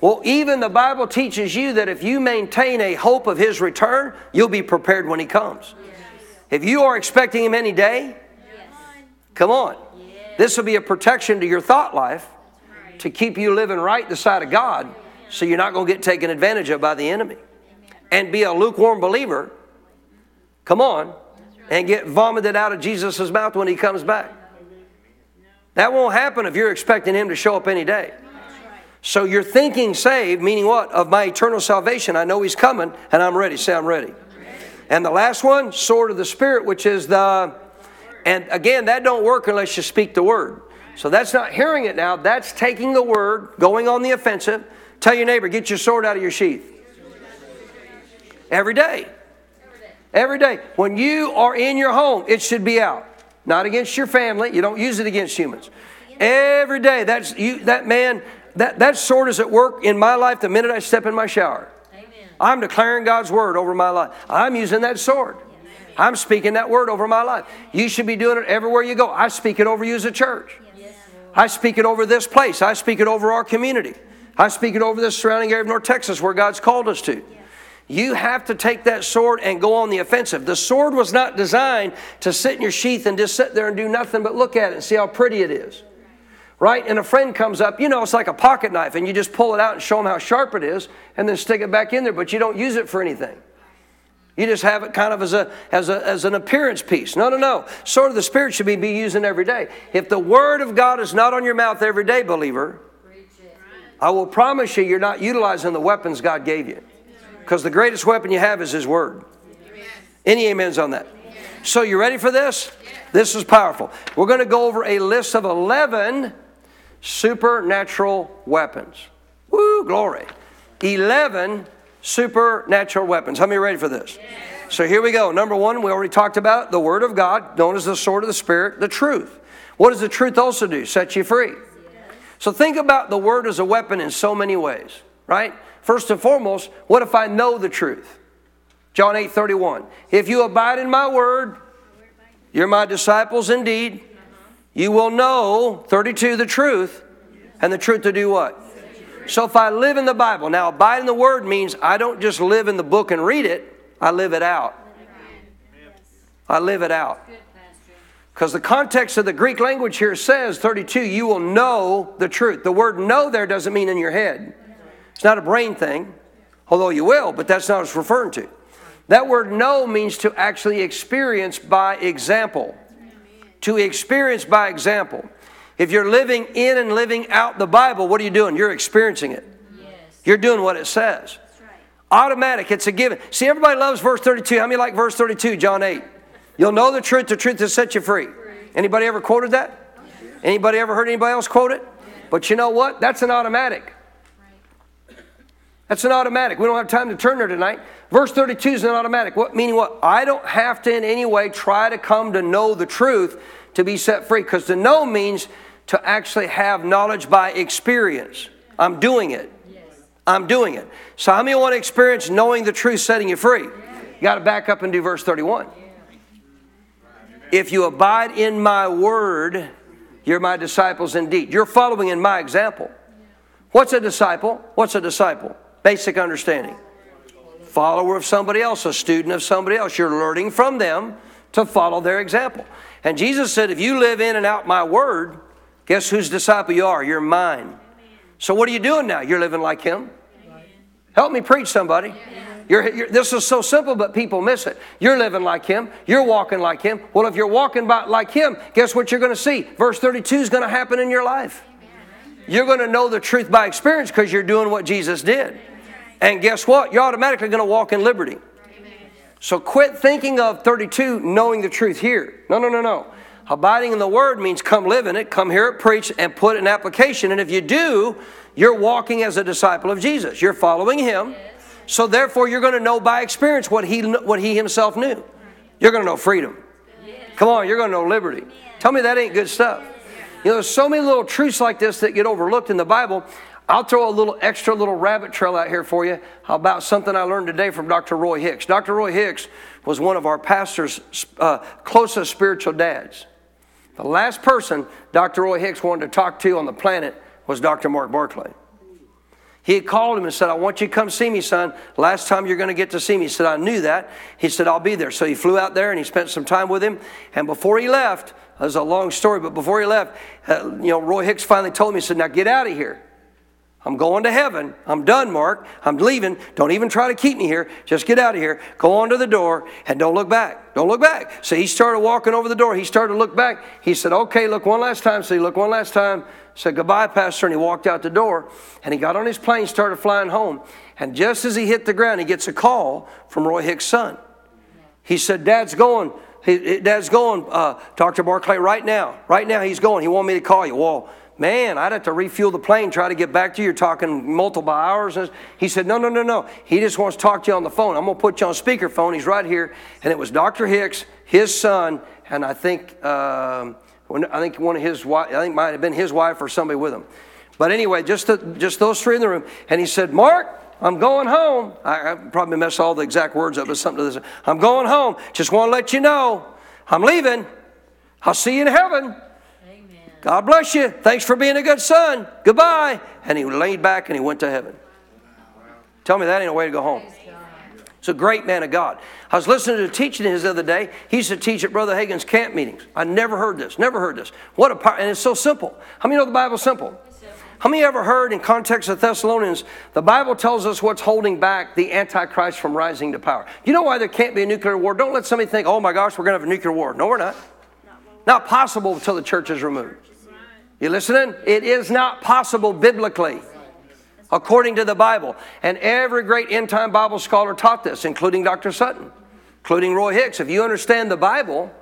Well, even the Bible teaches you that if you maintain a hope of His return, you'll be prepared when He comes. If you are expecting Him any day, come on. This will be a protection to your thought life to keep you living right the side of God so you're not going to get taken advantage of by the enemy and be a lukewarm believer, come on, and get vomited out of Jesus' mouth when he comes back. That won't happen if you're expecting him to show up any day. So you're thinking saved, meaning what? Of my eternal salvation. I know he's coming and I'm ready. Say, I'm ready. And the last one, sword of the Spirit, which is the, and again, that don't work unless you speak the word. So that's not hearing it now. That's taking the word, going on the offensive. Tell your neighbor, get your sword out of your sheath. Every day. Every day. When you are in your home, it should be out. Not against your family. You don't use it against humans. Every day. That's you that man, that, that sword is at work in my life the minute I step in my shower. I'm declaring God's word over my life. I'm using that sword. I'm speaking that word over my life. You should be doing it everywhere you go. I speak it over you as a church. I speak it over this place. I speak it over our community. I speak it over this surrounding area of North Texas where God's called us to. You have to take that sword and go on the offensive. The sword was not designed to sit in your sheath and just sit there and do nothing but look at it and see how pretty it is. Right? And a friend comes up, you know, it's like a pocket knife, and you just pull it out and show them how sharp it is, and then stick it back in there, but you don't use it for anything. You just have it kind of as, a, as, a, as an appearance piece. No, no, no. Sword of the Spirit should be, be using every day. If the Word of God is not on your mouth every day, believer, I will promise you, you're not utilizing the weapons God gave you. Because the greatest weapon you have is His Word. Any amens on that? So, you ready for this? This is powerful. We're going to go over a list of 11 supernatural weapons. Woo, glory. 11 supernatural weapons. How many are ready for this? So, here we go. Number one, we already talked about the Word of God, known as the sword of the Spirit, the truth. What does the truth also do? Set you free. So, think about the Word as a weapon in so many ways, right? First and foremost, what if I know the truth? John 8 31. If you abide in my word, you're my disciples indeed. You will know, 32, the truth, and the truth to do what? So if I live in the Bible, now abide in the word means I don't just live in the book and read it, I live it out. I live it out. Because the context of the Greek language here says, 32, you will know the truth. The word know there doesn't mean in your head. It's not a brain thing, although you will, but that's not what it's referring to. That word know means to actually experience by example. To experience by example. If you're living in and living out the Bible, what are you doing? You're experiencing it. Yes. You're doing what it says. Right. Automatic, it's a given. See, everybody loves verse 32. How many like verse 32, John 8? You'll know the truth, the truth will set you free. Anybody ever quoted that? Anybody ever heard anybody else quote it? But you know what? That's an automatic. That's an automatic. We don't have time to turn there tonight. Verse 32 is an automatic. What meaning what? I don't have to in any way try to come to know the truth to be set free because to know means to actually have knowledge by experience. I'm doing it. I'm doing it. So how many want to experience knowing the truth setting you free? You got to back up and do verse 31. If you abide in my word, you're my disciples indeed. You're following in my example. What's a disciple? What's a disciple? Basic understanding. Follower of somebody else, a student of somebody else. You're learning from them to follow their example. And Jesus said, if you live in and out my word, guess whose disciple you are? You're mine. So what are you doing now? You're living like him. Help me preach somebody. You're, you're, this is so simple, but people miss it. You're living like Him. You're walking like Him. Well, if you're walking by, like Him, guess what you're going to see? Verse 32 is going to happen in your life. You're going to know the truth by experience because you're doing what Jesus did. And guess what? You're automatically going to walk in liberty. So quit thinking of 32 knowing the truth here. No, no, no, no. Abiding in the Word means come live in it, come hear it preach, and put an application. And if you do, you're walking as a disciple of Jesus. You're following Him. So therefore, you're going to know by experience what he, what he himself knew. You're going to know freedom. Come on, you're going to know liberty. Tell me that ain't good stuff. You know, there's so many little truths like this that get overlooked in the Bible. I'll throw a little extra little rabbit trail out here for you about something I learned today from Dr. Roy Hicks. Dr. Roy Hicks was one of our pastor's uh, closest spiritual dads. The last person Dr. Roy Hicks wanted to talk to on the planet was Dr. Mark Barclay. He had called him and said, I want you to come see me, son. Last time you're going to get to see me. He said, I knew that. He said, I'll be there. So he flew out there and he spent some time with him. And before he left, it was a long story, but before he left, uh, you know, Roy Hicks finally told me, he said, Now get out of here. I'm going to heaven. I'm done, Mark. I'm leaving. Don't even try to keep me here. Just get out of here. Go on to the door and don't look back. Don't look back. So he started walking over the door. He started to look back. He said, Okay, look one last time. So he looked one last time said goodbye, Pastor, and he walked out the door. And he got on his plane, started flying home. And just as he hit the ground, he gets a call from Roy Hicks' son. He said, Dad's going. Dad's going, uh, Dr. Barclay, right now. Right now, he's going. He wanted me to call you. Well, man, I'd have to refuel the plane, try to get back to you. You're talking multiple hours. He said, no, no, no, no. He just wants to talk to you on the phone. I'm going to put you on speakerphone. He's right here. And it was Dr. Hicks, his son, and I think um, I think one of his wife, I think might have been his wife or somebody with him. But anyway, just, the, just those three in the room. And he said, Mark, I'm going home. I, I probably messed all the exact words up, but something to this. I'm going home. Just want to let you know I'm leaving. I'll see you in heaven. Amen. God bless you. Thanks for being a good son. Goodbye. And he laid back and he went to heaven. Tell me that ain't a way to go home. He's a great man of God. I was listening to a teaching his other day. He used to teach at Brother Hagin's camp meetings. I never heard this. Never heard this. What a power, and it's so simple. How many know the Bible's simple? How many ever heard in context of Thessalonians, the Bible tells us what's holding back the Antichrist from rising to power? You know why there can't be a nuclear war? Don't let somebody think, oh my gosh, we're going to have a nuclear war. No, we're not. Not possible until the church is removed. You listening? It is not possible biblically according to the Bible. And every great end time Bible scholar taught this, including Dr. Sutton, including Roy Hicks. If you understand the Bible,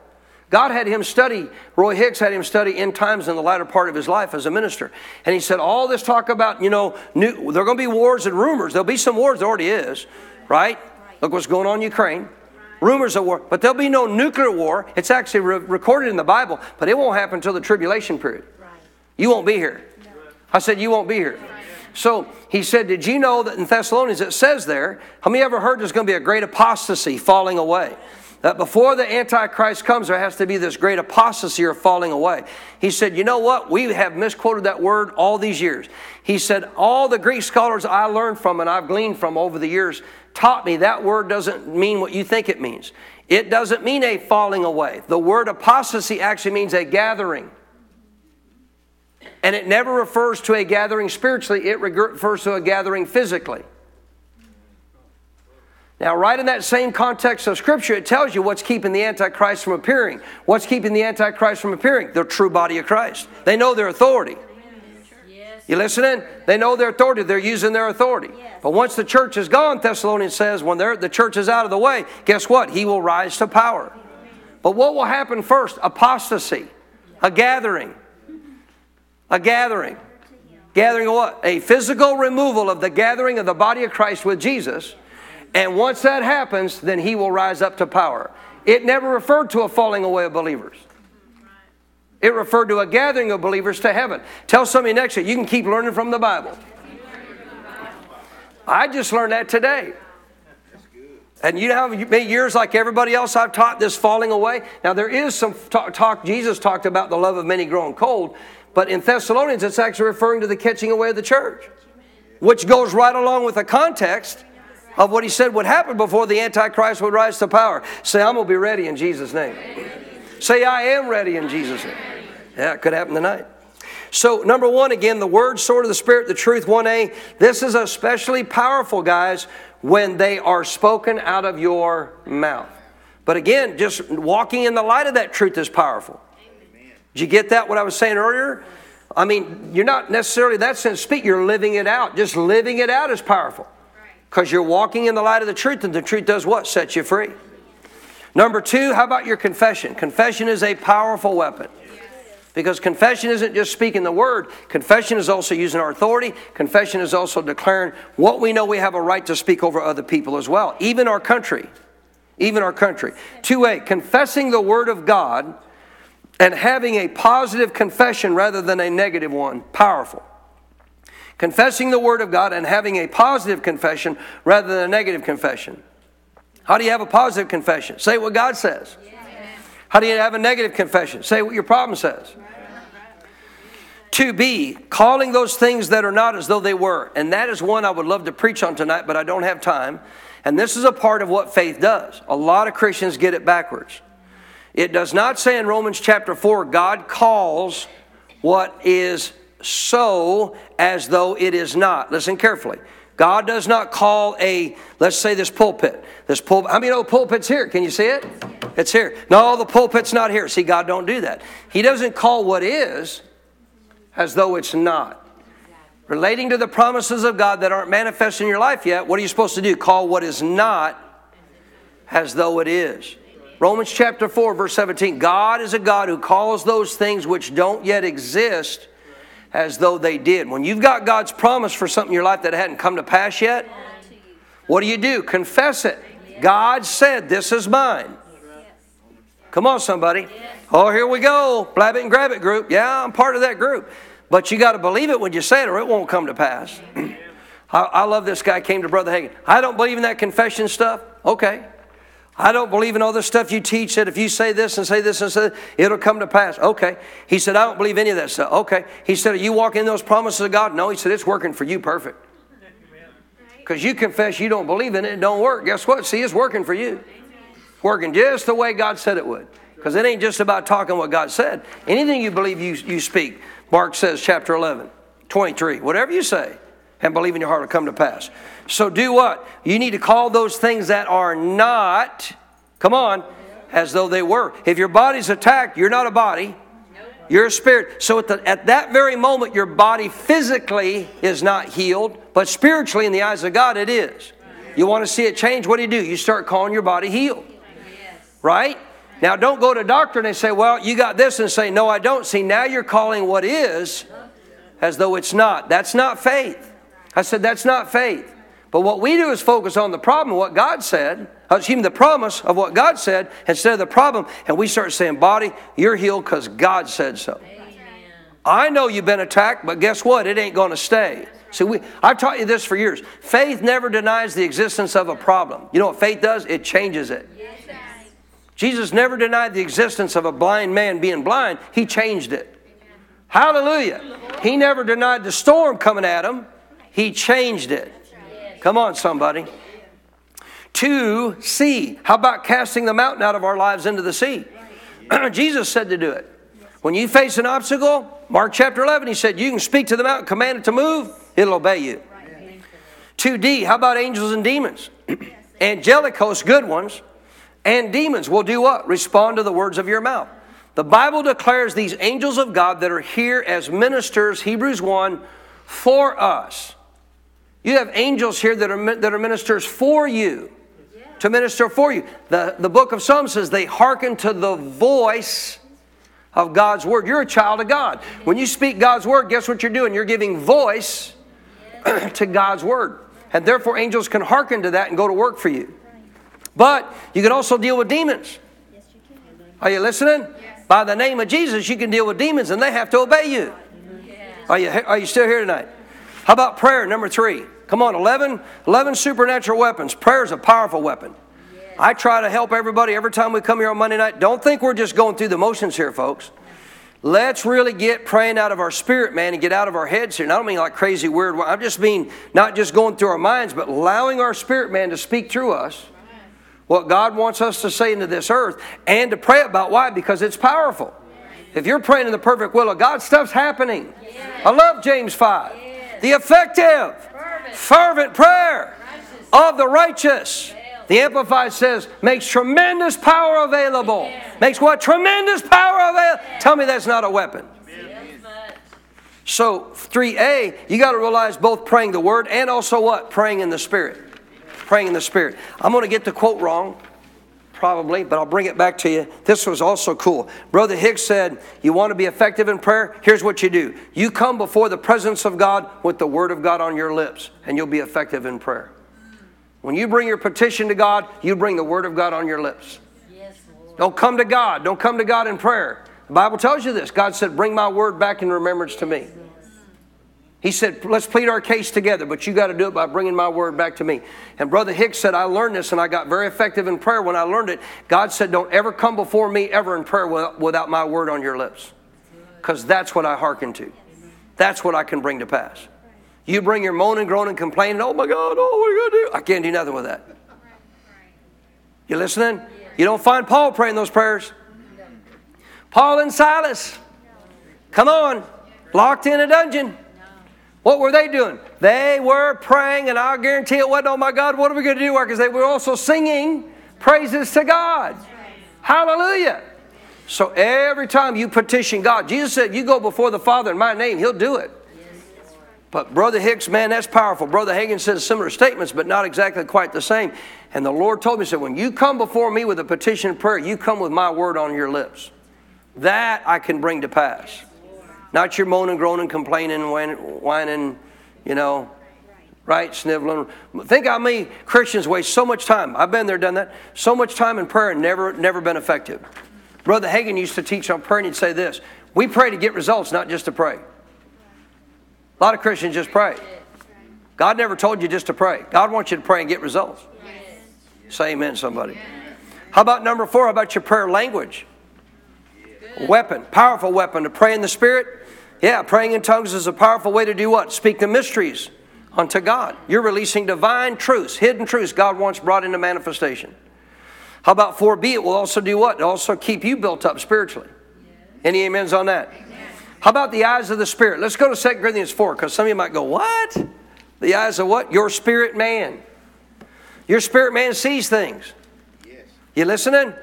God had him study, Roy Hicks had him study end times in the latter part of his life as a minister. And he said, all this talk about, you know, new, there are going to be wars and rumors. There'll be some wars, there already is, right? Look what's going on in Ukraine. Rumors of war, but there'll be no nuclear war. It's actually re- recorded in the Bible, but it won't happen until the tribulation period. You won't be here. I said, You won't be here. So he said, Did you know that in Thessalonians it says there, how many ever heard there's going to be a great apostasy falling away? That before the Antichrist comes, there has to be this great apostasy or falling away. He said, You know what? We have misquoted that word all these years. He said, All the Greek scholars I learned from and I've gleaned from over the years taught me that word doesn't mean what you think it means. It doesn't mean a falling away. The word apostasy actually means a gathering. And it never refers to a gathering spiritually, it refers to a gathering physically. Now, right in that same context of Scripture, it tells you what's keeping the Antichrist from appearing. What's keeping the Antichrist from appearing? The true body of Christ. They know their authority. You listening? They know their authority. They're using their authority. But once the church is gone, Thessalonians says, when the church is out of the way, guess what? He will rise to power. But what will happen first? Apostasy, a gathering. A gathering. Gathering of what? A physical removal of the gathering of the body of Christ with Jesus and once that happens, then he will rise up to power. It never referred to a falling away of believers. It referred to a gathering of believers to heaven. Tell somebody next to you, you can keep learning from the Bible. I just learned that today. And you know how many years like everybody else I've taught this falling away? Now there is some talk, talk, Jesus talked about the love of many growing cold, but in Thessalonians it's actually referring to the catching away of the church, which goes right along with the context of what he said would happen before the Antichrist would rise to power. Say, I'm going to be ready in Jesus' name. Say, I am ready in Jesus' name. Yeah, it could happen tonight. So, number one, again, the word, sword of the Spirit, the truth, 1a. This is especially powerful, guys, when they are spoken out of your mouth. But again, just walking in the light of that truth is powerful. Did you get that, what I was saying earlier? I mean, you're not necessarily that sense speak, you're living it out. Just living it out is powerful. Because you're walking in the light of the truth, and the truth does what? Sets you free. Number two, how about your confession? Confession is a powerful weapon. Because confession isn't just speaking the word, confession is also using our authority. Confession is also declaring what we know we have a right to speak over other people as well, even our country. Even our country. 2a, confessing the word of God and having a positive confession rather than a negative one. Powerful confessing the Word of God and having a positive confession rather than a negative confession. How do you have a positive confession? Say what God says. How do you have a negative confession? Say what your problem says. To be calling those things that are not as though they were. And that is one I would love to preach on tonight, but I don't have time. And this is a part of what faith does. A lot of Christians get it backwards. It does not say in Romans chapter 4, God calls what is so as though it is not. Listen carefully. God does not call a, let's say this pulpit. This pulpit, how many know oh, pulpit's here? Can you see it? It's here. No, the pulpit's not here. See, God don't do that. He doesn't call what is as though it's not. Relating to the promises of God that aren't manifest in your life yet, what are you supposed to do? Call what is not as though it is. Romans chapter 4, verse 17. God is a God who calls those things which don't yet exist as though they did. When you've got God's promise for something in your life that hadn't come to pass yet, what do you do? Confess it. God said, This is mine. Come on, somebody. Oh, here we go. Blab it and grab it group. Yeah, I'm part of that group. But you got to believe it when you say it or it won't come to pass. I, I love this guy came to Brother Hagin. I don't believe in that confession stuff. Okay. I don't believe in all this stuff you teach that if you say this and say this and say it'll come to pass. Okay. He said, I don't believe any of that stuff. Okay. He said, Are you walking in those promises of God? No. He said, It's working for you perfect. Because you confess you don't believe in it, it don't work. Guess what? See, it's working for you. Working just the way God said it would. Because it ain't just about talking what God said. Anything you believe, you, you speak. Mark says, chapter 11, 23. Whatever you say and believe in your heart will come to pass. So do what? You need to call those things that are not, come on, as though they were. If your body's attacked, you're not a body. You're a spirit. So at, the, at that very moment, your body physically is not healed, but spiritually, in the eyes of God, it is. You want to see it change? What do you do? You start calling your body healed. Right? Now, don't go to doctor and they say, Well, you got this, and say, No, I don't. See, now you're calling what is as though it's not. That's not faith. I said, That's not faith. But what we do is focus on the problem, what God said, excuse me, the promise of what God said instead of the problem, and we start saying, Body, you're healed because God said so. Amen. I know you've been attacked, but guess what? It ain't going to stay. See, we, I've taught you this for years. Faith never denies the existence of a problem. You know what faith does? It changes it. Jesus never denied the existence of a blind man being blind, he changed it. Hallelujah. He never denied the storm coming at him, he changed it. Come on, somebody. To sea. How about casting the mountain out of our lives into the sea? Jesus said to do it. When you face an obstacle, Mark chapter 11, he said, You can speak to the mountain, command it to move, it'll obey you. 2D, how about angels and demons? Angelic hosts, good ones, and demons will do what? Respond to the words of your mouth. The Bible declares these angels of God that are here as ministers, Hebrews 1, for us. You have angels here that are, that are ministers for you, to minister for you. The, the book of Psalms says they hearken to the voice of God's word. You're a child of God. When you speak God's word, guess what you're doing? You're giving voice to God's word. And therefore, angels can hearken to that and go to work for you. But you can also deal with demons. Yes, you can. Are you listening? Yes. By the name of Jesus, you can deal with demons and they have to obey you. Yes. Are you, are you still here tonight? How about prayer, number three? Come on, 11, 11 supernatural weapons. Prayer is a powerful weapon. I try to help everybody every time we come here on Monday night. Don't think we're just going through the motions here, folks. Let's really get praying out of our spirit, man, and get out of our heads here. And I don't mean like crazy, weird. I'm just mean not just going through our minds, but allowing our spirit, man, to speak through us what God wants us to say into this earth and to pray about. Why? Because it's powerful. If you're praying in the perfect will of God, stuff's happening. I love James 5. The effective, fervent prayer of the righteous the Amplified says, makes tremendous power available. Makes what? Tremendous power available. Tell me that's not a weapon. So, 3A, you got to realize both praying the word and also what? Praying in the Spirit. Praying in the Spirit. I'm going to get the quote wrong, probably, but I'll bring it back to you. This was also cool. Brother Hicks said, You want to be effective in prayer? Here's what you do you come before the presence of God with the Word of God on your lips, and you'll be effective in prayer. When you bring your petition to God, you bring the Word of God on your lips. Yes, Don't come to God. Don't come to God in prayer. The Bible tells you this. God said, Bring my word back in remembrance to me. He said, Let's plead our case together, but you got to do it by bringing my word back to me. And Brother Hicks said, I learned this and I got very effective in prayer when I learned it. God said, Don't ever come before me ever in prayer without my word on your lips. Because that's what I hearken to. That's what I can bring to pass. You bring your moaning, groaning, complaining, oh my God, oh, what are you going to do? I can't do nothing with that. You listening? You don't find Paul praying those prayers. Paul and Silas, come on, locked in a dungeon. What were they doing? They were praying, and I guarantee it wasn't, oh my God, what are we going to do? Because they were also singing praises to God. Hallelujah. So every time you petition God, Jesus said, You go before the Father in my name, He'll do it. But Brother Hicks, man, that's powerful. Brother Hagin says similar statements, but not exactly quite the same. And the Lord told me, said, when you come before me with a petition prayer, you come with my word on your lips. That I can bring to pass. Not your moaning, groaning, complaining, whining, you know, right, sniveling. Think how many Christians waste so much time. I've been there, done that. So much time in prayer and never, never been effective. Brother Hagin used to teach on prayer and he'd say this We pray to get results, not just to pray. A lot of Christians just pray. God never told you just to pray. God wants you to pray and get results. Say amen, somebody. How about number four? How about your prayer language? Weapon, powerful weapon to pray in the Spirit. Yeah, praying in tongues is a powerful way to do what? Speak the mysteries unto God. You're releasing divine truths, hidden truths God wants brought into manifestation. How about 4B? It will also do what? It also keep you built up spiritually. Any amens on that? How about the eyes of the Spirit? Let's go to 2 Corinthians 4 because some of you might go, What? The eyes of what? Your spirit man. Your spirit man sees things. Yes. You listening?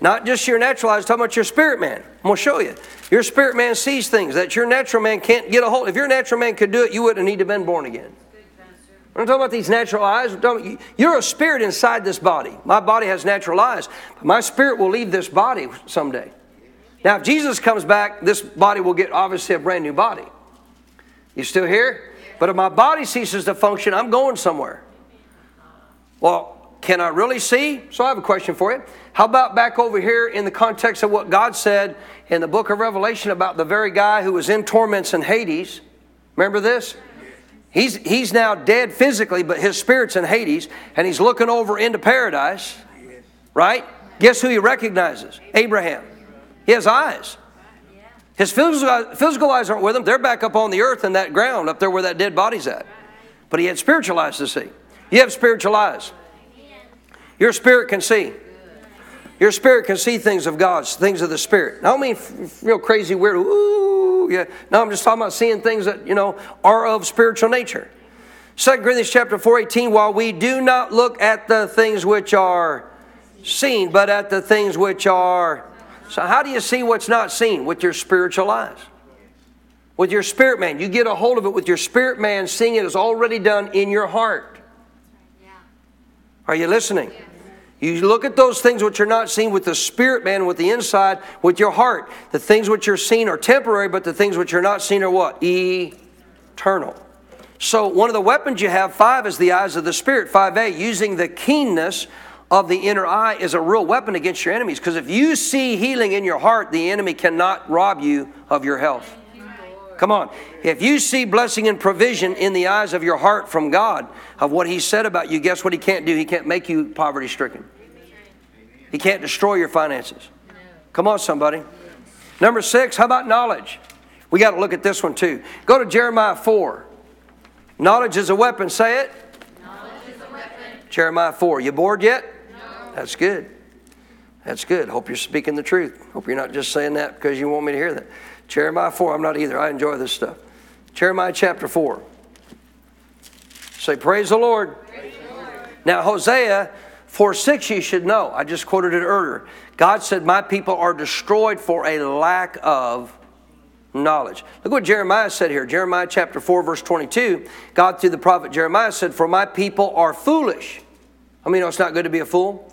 Not just your natural eyes, talking about your spirit man. I'm going to show you. Your spirit man sees things that your natural man can't get a hold. Of. If your natural man could do it, you wouldn't need to have been born again. I'm talking about these natural eyes. You're a spirit inside this body. My body has natural eyes, but my spirit will leave this body someday. Now, if Jesus comes back, this body will get obviously a brand new body. You still here? But if my body ceases to function, I'm going somewhere. Well, can I really see? So I have a question for you. How about back over here in the context of what God said in the book of Revelation about the very guy who was in torments in Hades? Remember this? He's, he's now dead physically, but his spirit's in Hades, and he's looking over into paradise, right? Guess who he recognizes? Abraham. He has eyes. His physical, physical eyes aren't with him. They're back up on the earth in that ground up there where that dead body's at. But he had spiritual eyes to see. You have spiritual eyes. Your spirit can see. Your spirit can see things of God's, things of the Spirit. I don't mean real crazy, weird, ooh, yeah. No, I'm just talking about seeing things that, you know, are of spiritual nature. 2 Corinthians chapter 4:18, while we do not look at the things which are seen, but at the things which are. So, how do you see what's not seen? With your spiritual eyes. With your spirit man. You get a hold of it with your spirit man, seeing it is already done in your heart. Are you listening? You look at those things which are not seen with the spirit man, with the inside, with your heart. The things which are seen are temporary, but the things which are not seen are what? Eternal. So, one of the weapons you have, five, is the eyes of the Spirit. 5a, using the keenness of the inner eye is a real weapon against your enemies. Because if you see healing in your heart, the enemy cannot rob you of your health. Come on. If you see blessing and provision in the eyes of your heart from God, of what He said about you, guess what He can't do? He can't make you poverty stricken. He can't destroy your finances. Come on, somebody. Number six, how about knowledge? We got to look at this one too. Go to Jeremiah 4. Knowledge is a weapon. Say it. Jeremiah 4. You bored yet? No. That's good. That's good. Hope you're speaking the truth. Hope you're not just saying that because you want me to hear that. Jeremiah 4, I'm not either. I enjoy this stuff. Jeremiah chapter 4. Say, Praise the Lord. Now, Hosea 4 6, you should know. I just quoted it earlier. God said, My people are destroyed for a lack of knowledge. Look what Jeremiah said here. Jeremiah chapter 4, verse 22. God, through the prophet Jeremiah, said, For my people are foolish. I mean, it's not good to be a fool.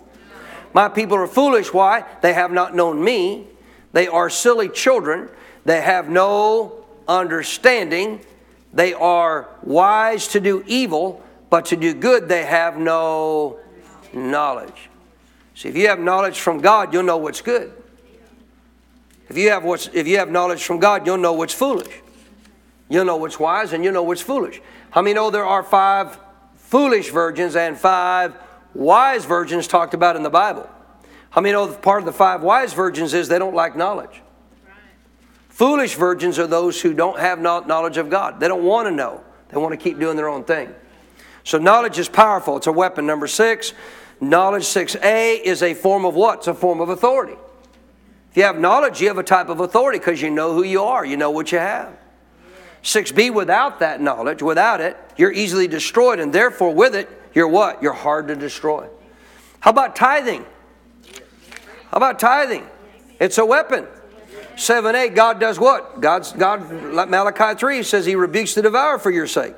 My people are foolish. Why? They have not known me. They are silly children. They have no understanding. They are wise to do evil, but to do good they have no knowledge. See, if you have knowledge from God, you'll know what's good. If you have what's if you have knowledge from God, you'll know what's foolish. You'll know what's wise and you'll know what's foolish. How many know there are five foolish virgins and five wise virgins talked about in the Bible? How many know part of the five wise virgins is they don't like knowledge? Foolish virgins are those who don't have knowledge of God. They don't want to know. They want to keep doing their own thing. So knowledge is powerful. It's a weapon. Number six, knowledge 6a is a form of what? It's a form of authority. If you have knowledge, you have a type of authority because you know who you are. You know what you have. 6b, without that knowledge, without it, you're easily destroyed. And therefore, with it, you're what? You're hard to destroy. How about tithing? How about tithing? It's a weapon. 7 8, God does what? God's, God, like Malachi 3 says he rebukes the devourer for your sake.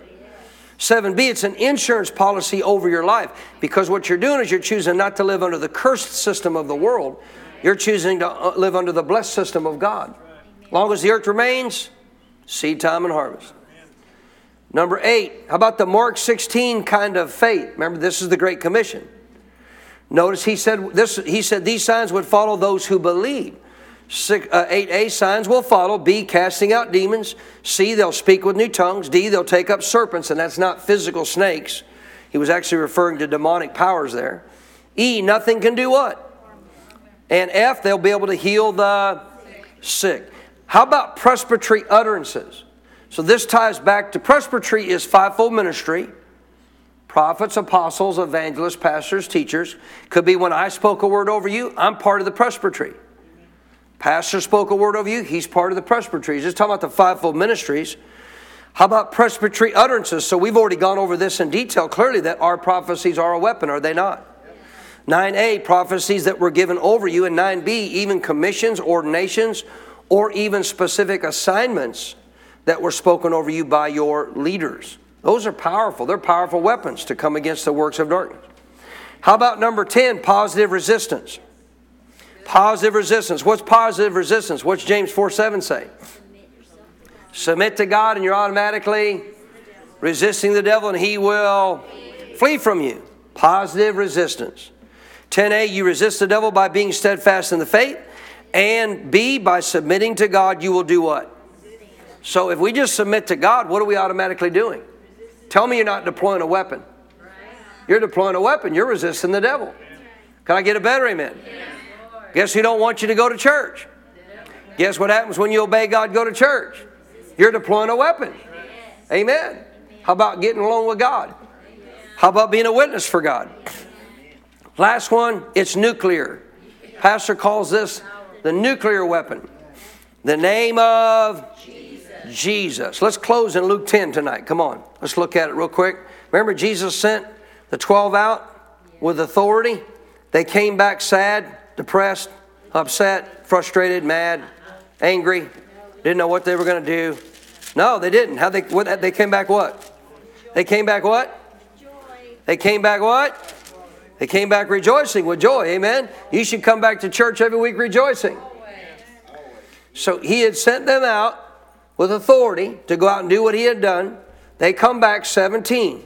7b, it's an insurance policy over your life because what you're doing is you're choosing not to live under the cursed system of the world. You're choosing to uh, live under the blessed system of God. Long as the earth remains, seed time and harvest. Number eight, how about the Mark 16 kind of faith? Remember, this is the Great Commission. Notice he said this. He said these signs would follow those who believe. Six, uh, 8a signs will follow. B casting out demons. C they'll speak with new tongues. D they'll take up serpents and that's not physical snakes. He was actually referring to demonic powers there. E nothing can do what? And f they'll be able to heal the sick. How about presbytery utterances? So this ties back to presbytery is fivefold ministry. Prophets apostles evangelists pastors teachers. Could be when i spoke a word over you i'm part of the presbytery Pastor spoke a word over you, he's part of the presbytery. He's just talking about the fivefold ministries. How about presbytery utterances? So we've already gone over this in detail clearly that our prophecies are a weapon, are they not? 9a, prophecies that were given over you, and 9b, even commissions, ordinations, or even specific assignments that were spoken over you by your leaders. Those are powerful. They're powerful weapons to come against the works of darkness. How about number 10, positive resistance? Positive resistance. What's positive resistance? What's James 4 7 say? Submit to God and you're automatically resisting the devil and he will flee from you. Positive resistance. 10a, you resist the devil by being steadfast in the faith. And B, by submitting to God, you will do what? So if we just submit to God, what are we automatically doing? Tell me you're not deploying a weapon. You're deploying a weapon. You're resisting the devil. Can I get a better amen? Guess who don't want you to go to church? Guess what happens when you obey God, go to church? You're deploying a weapon. Amen. How about getting along with God? How about being a witness for God? Last one, it's nuclear. Pastor calls this the nuclear weapon. The name of Jesus. Jesus. Let's close in Luke 10 tonight. Come on. Let's look at it real quick. Remember, Jesus sent the 12 out with authority? They came back sad, depressed, upset, frustrated, mad, angry, didn't know what they were going to do. No, they didn't. How they what, they came back what? They came back what? They came back what? They came back rejoicing with joy. Amen. You should come back to church every week rejoicing. So he had sent them out with authority to go out and do what he had done. They come back 17.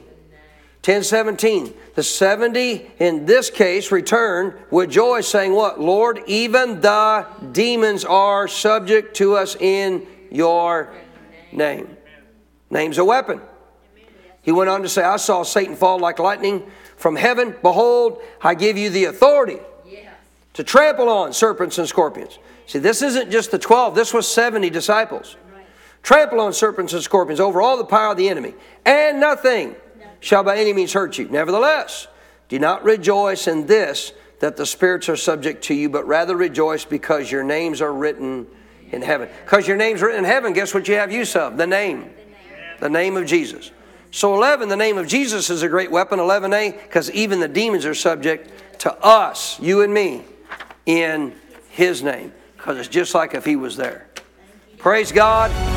10 17. The 70 in this case returned with joy, saying, What? Lord, even the demons are subject to us in your name. Name's a weapon. He went on to say, I saw Satan fall like lightning from heaven. Behold, I give you the authority to trample on serpents and scorpions. See, this isn't just the 12, this was 70 disciples. Trample on serpents and scorpions over all the power of the enemy, and nothing shall by any means hurt you. Nevertheless, do not rejoice in this that the spirits are subject to you, but rather rejoice because your names are written in heaven. Because your name's written in heaven, guess what you have use of? The name. The name of Jesus. So 11, the name of Jesus is a great weapon. 11a, because even the demons are subject to us, you and me, in His name. Because it's just like if He was there. Praise God.